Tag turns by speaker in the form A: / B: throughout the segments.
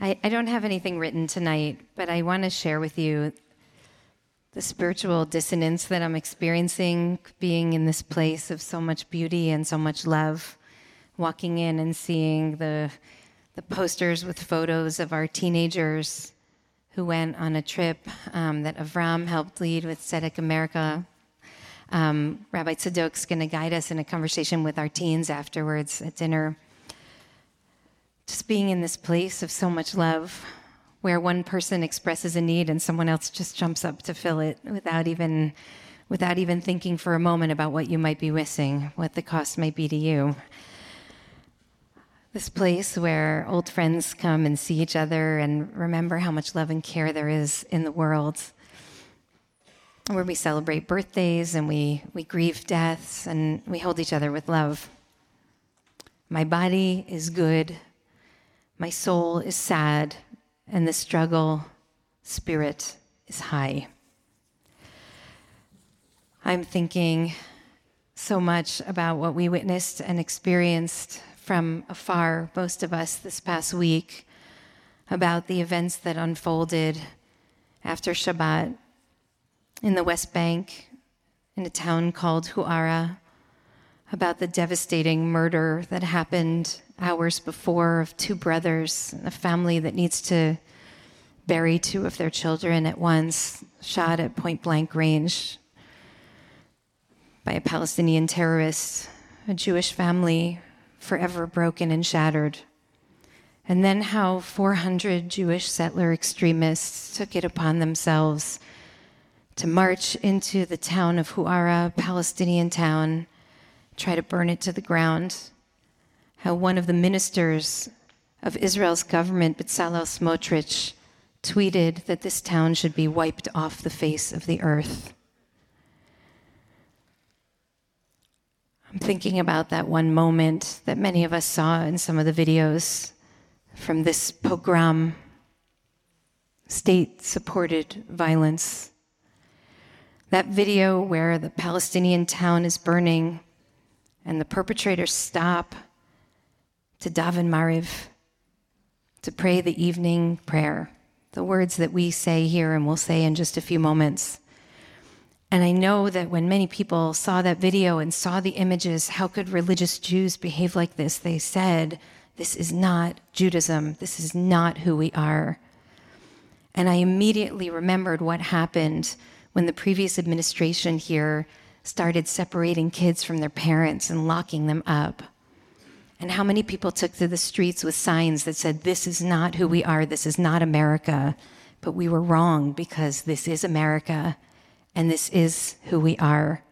A: I, I don't have anything written tonight, but I want to share with you the spiritual dissonance that I'm experiencing being in this place of so much beauty and so much love. Walking in and seeing the, the posters with photos of our teenagers who went on a trip um, that Avram helped lead with Tzedek America. Um, Rabbi Tzadok's going to guide us in a conversation with our teens afterwards at dinner just being in this place of so much love where one person expresses a need and someone else just jumps up to fill it without even without even thinking for a moment about what you might be missing, what the cost might be to you. This place where old friends come and see each other and remember how much love and care there is in the world. Where we celebrate birthdays and we, we grieve deaths and we hold each other with love. My body is good my soul is sad, and the struggle spirit is high. I'm thinking so much about what we witnessed and experienced from afar, most of us this past week, about the events that unfolded after Shabbat in the West Bank, in a town called Huara, about the devastating murder that happened hours before of two brothers, a family that needs to bury two of their children at once, shot at point blank range by a Palestinian terrorist, a Jewish family forever broken and shattered. And then how 400 Jewish settler extremists took it upon themselves to march into the town of Huara, Palestinian town, try to burn it to the ground how one of the ministers of Israel's government, Bezalel Smotrich, tweeted that this town should be wiped off the face of the earth. I'm thinking about that one moment that many of us saw in some of the videos from this pogrom, state supported violence. That video where the Palestinian town is burning and the perpetrators stop to daven Mariv, to pray the evening prayer, the words that we say here and we'll say in just a few moments. And I know that when many people saw that video and saw the images, how could religious Jews behave like this? They said, This is not Judaism. This is not who we are. And I immediately remembered what happened when the previous administration here started separating kids from their parents and locking them up. And how many people took to the streets with signs that said, This is not who we are, this is not America. But we were wrong because this is America and this is who we are.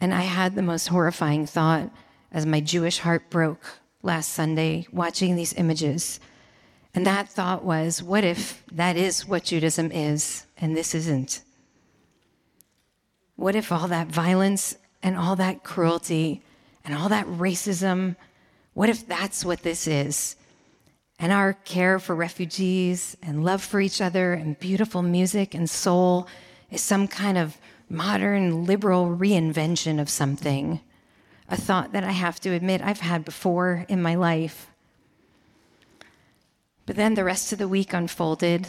A: And I had the most horrifying thought as my Jewish heart broke last Sunday watching these images. And that thought was, what if that is what Judaism is and this isn't? What if all that violence and all that cruelty and all that racism what if that's what this is? And our care for refugees and love for each other and beautiful music and soul is some kind of modern liberal reinvention of something. A thought that I have to admit I've had before in my life. But then the rest of the week unfolded.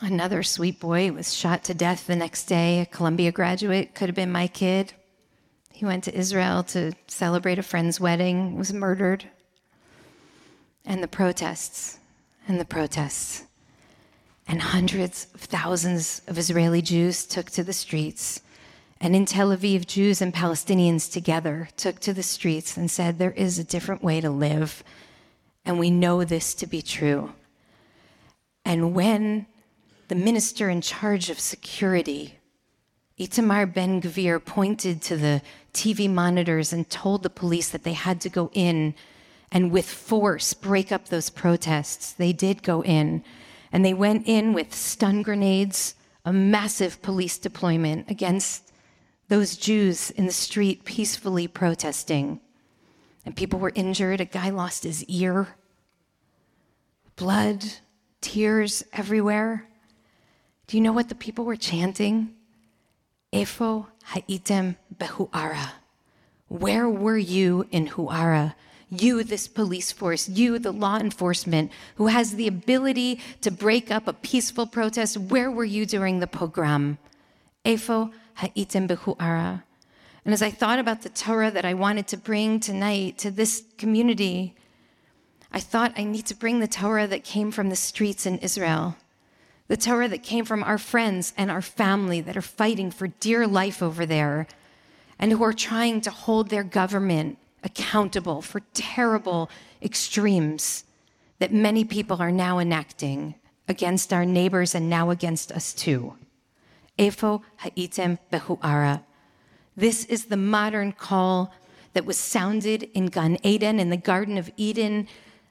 A: Another sweet boy was shot to death the next day, a Columbia graduate, could have been my kid. He went to Israel to celebrate a friend's wedding, was murdered. And the protests, and the protests. And hundreds of thousands of Israeli Jews took to the streets. And in Tel Aviv, Jews and Palestinians together took to the streets and said, There is a different way to live. And we know this to be true. And when the minister in charge of security Itamar Ben Gvir pointed to the TV monitors and told the police that they had to go in and with force break up those protests. They did go in, and they went in with stun grenades, a massive police deployment against those Jews in the street peacefully protesting. And people were injured. A guy lost his ear. Blood, tears everywhere. Do you know what the people were chanting? Efo ha'item behu'ara. Where were you in Hu'ara? You, this police force, you, the law enforcement who has the ability to break up a peaceful protest, where were you during the pogrom? Efo ha'item behu'ara. And as I thought about the Torah that I wanted to bring tonight to this community, I thought I need to bring the Torah that came from the streets in Israel, the Torah that came from our friends and our family that are fighting for dear life over there and who are trying to hold their government accountable for terrible extremes that many people are now enacting against our neighbors and now against us too. Efo ha'item behu'ara. This is the modern call that was sounded in Gan Eden, in the Garden of Eden,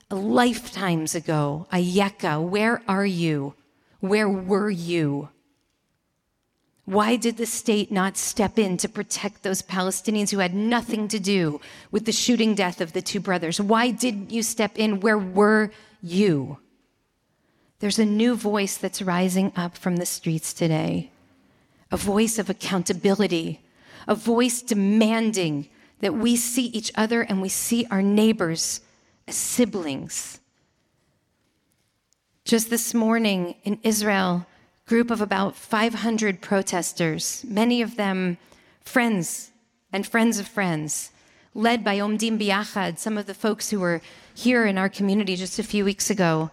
A: lifetimes ago. Ayeka, where are you? Where were you? Why did the state not step in to protect those Palestinians who had nothing to do with the shooting death of the two brothers? Why didn't you step in? Where were you? There's a new voice that's rising up from the streets today a voice of accountability, a voice demanding that we see each other and we see our neighbors as siblings. Just this morning in Israel, group of about 500 protesters, many of them friends and friends of friends, led by Omdim Biachad, some of the folks who were here in our community just a few weeks ago,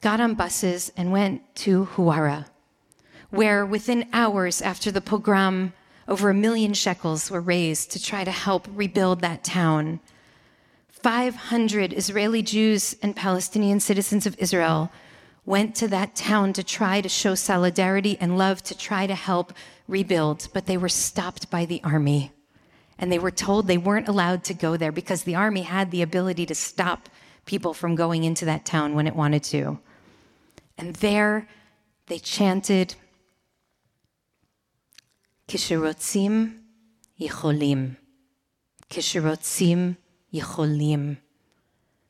A: got on buses and went to Huwara, where within hours after the pogrom, over a million shekels were raised to try to help rebuild that town. 500 Israeli Jews and Palestinian citizens of Israel went to that town to try to show solidarity and love, to try to help rebuild, but they were stopped by the army. And they were told they weren't allowed to go there because the army had the ability to stop people from going into that town when it wanted to. And there they chanted, Kishirotzim Yicholim. Kishirotzim Yicholim.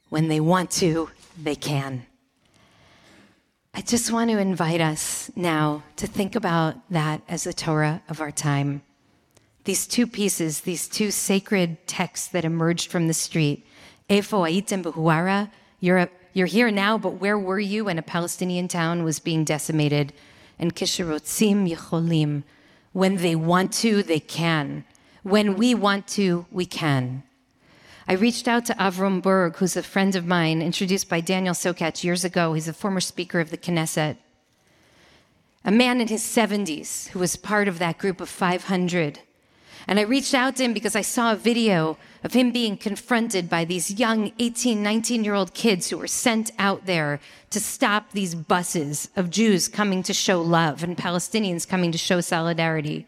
A: When they want to, they can. I just want to invite us now to think about that as the Torah of our time. These two pieces, these two sacred texts that emerged from the street. Efo aitem behuara, you're, you're here now, but where were you when a Palestinian town was being decimated? And kishirotzim yicholim, when they want to, they can. When we want to, we can. I reached out to Avram Burg, who's a friend of mine, introduced by Daniel Sokatch years ago. He's a former speaker of the Knesset. A man in his 70s who was part of that group of 500. And I reached out to him because I saw a video of him being confronted by these young 18, 19 year old kids who were sent out there to stop these buses of Jews coming to show love and Palestinians coming to show solidarity.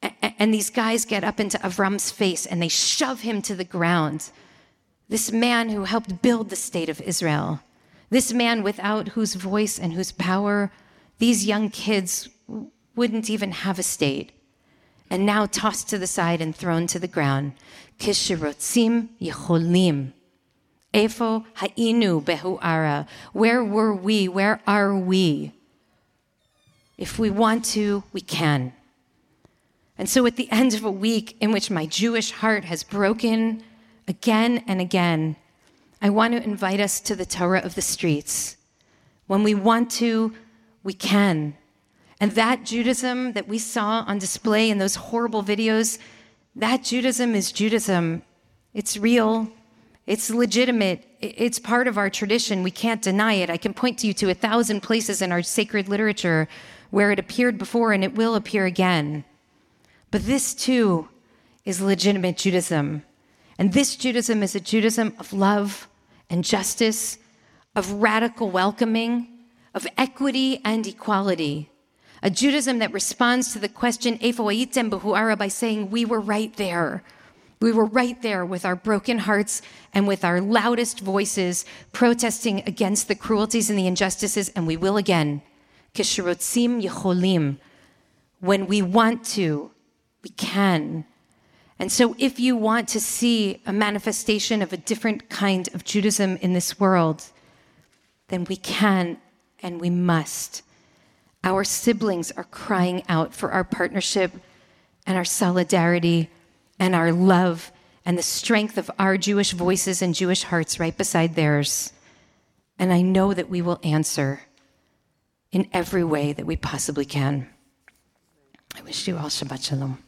A: And these guys get up into Avram's face and they shove him to the ground. This man who helped build the state of Israel, this man without whose voice and whose power these young kids wouldn't even have a state, and now tossed to the side and thrown to the ground. Kishirotzim yicholim. Efo ha'inu behu'ara. Where were we? Where are we? If we want to, we can. And so, at the end of a week in which my Jewish heart has broken again and again, I want to invite us to the Torah of the streets. When we want to, we can. And that Judaism that we saw on display in those horrible videos, that Judaism is Judaism. It's real, it's legitimate, it's part of our tradition. We can't deny it. I can point to you to a thousand places in our sacred literature where it appeared before and it will appear again. But this too is legitimate Judaism. And this Judaism is a Judaism of love and justice, of radical welcoming, of equity and equality. A Judaism that responds to the question, Efo behuara, by saying, We were right there. We were right there with our broken hearts and with our loudest voices protesting against the cruelties and the injustices, and we will again. Kishirotzim yicholim. When we want to, we can. And so, if you want to see a manifestation of a different kind of Judaism in this world, then we can and we must. Our siblings are crying out for our partnership and our solidarity and our love and the strength of our Jewish voices and Jewish hearts right beside theirs. And I know that we will answer in every way that we possibly can. I wish you all Shabbat Shalom.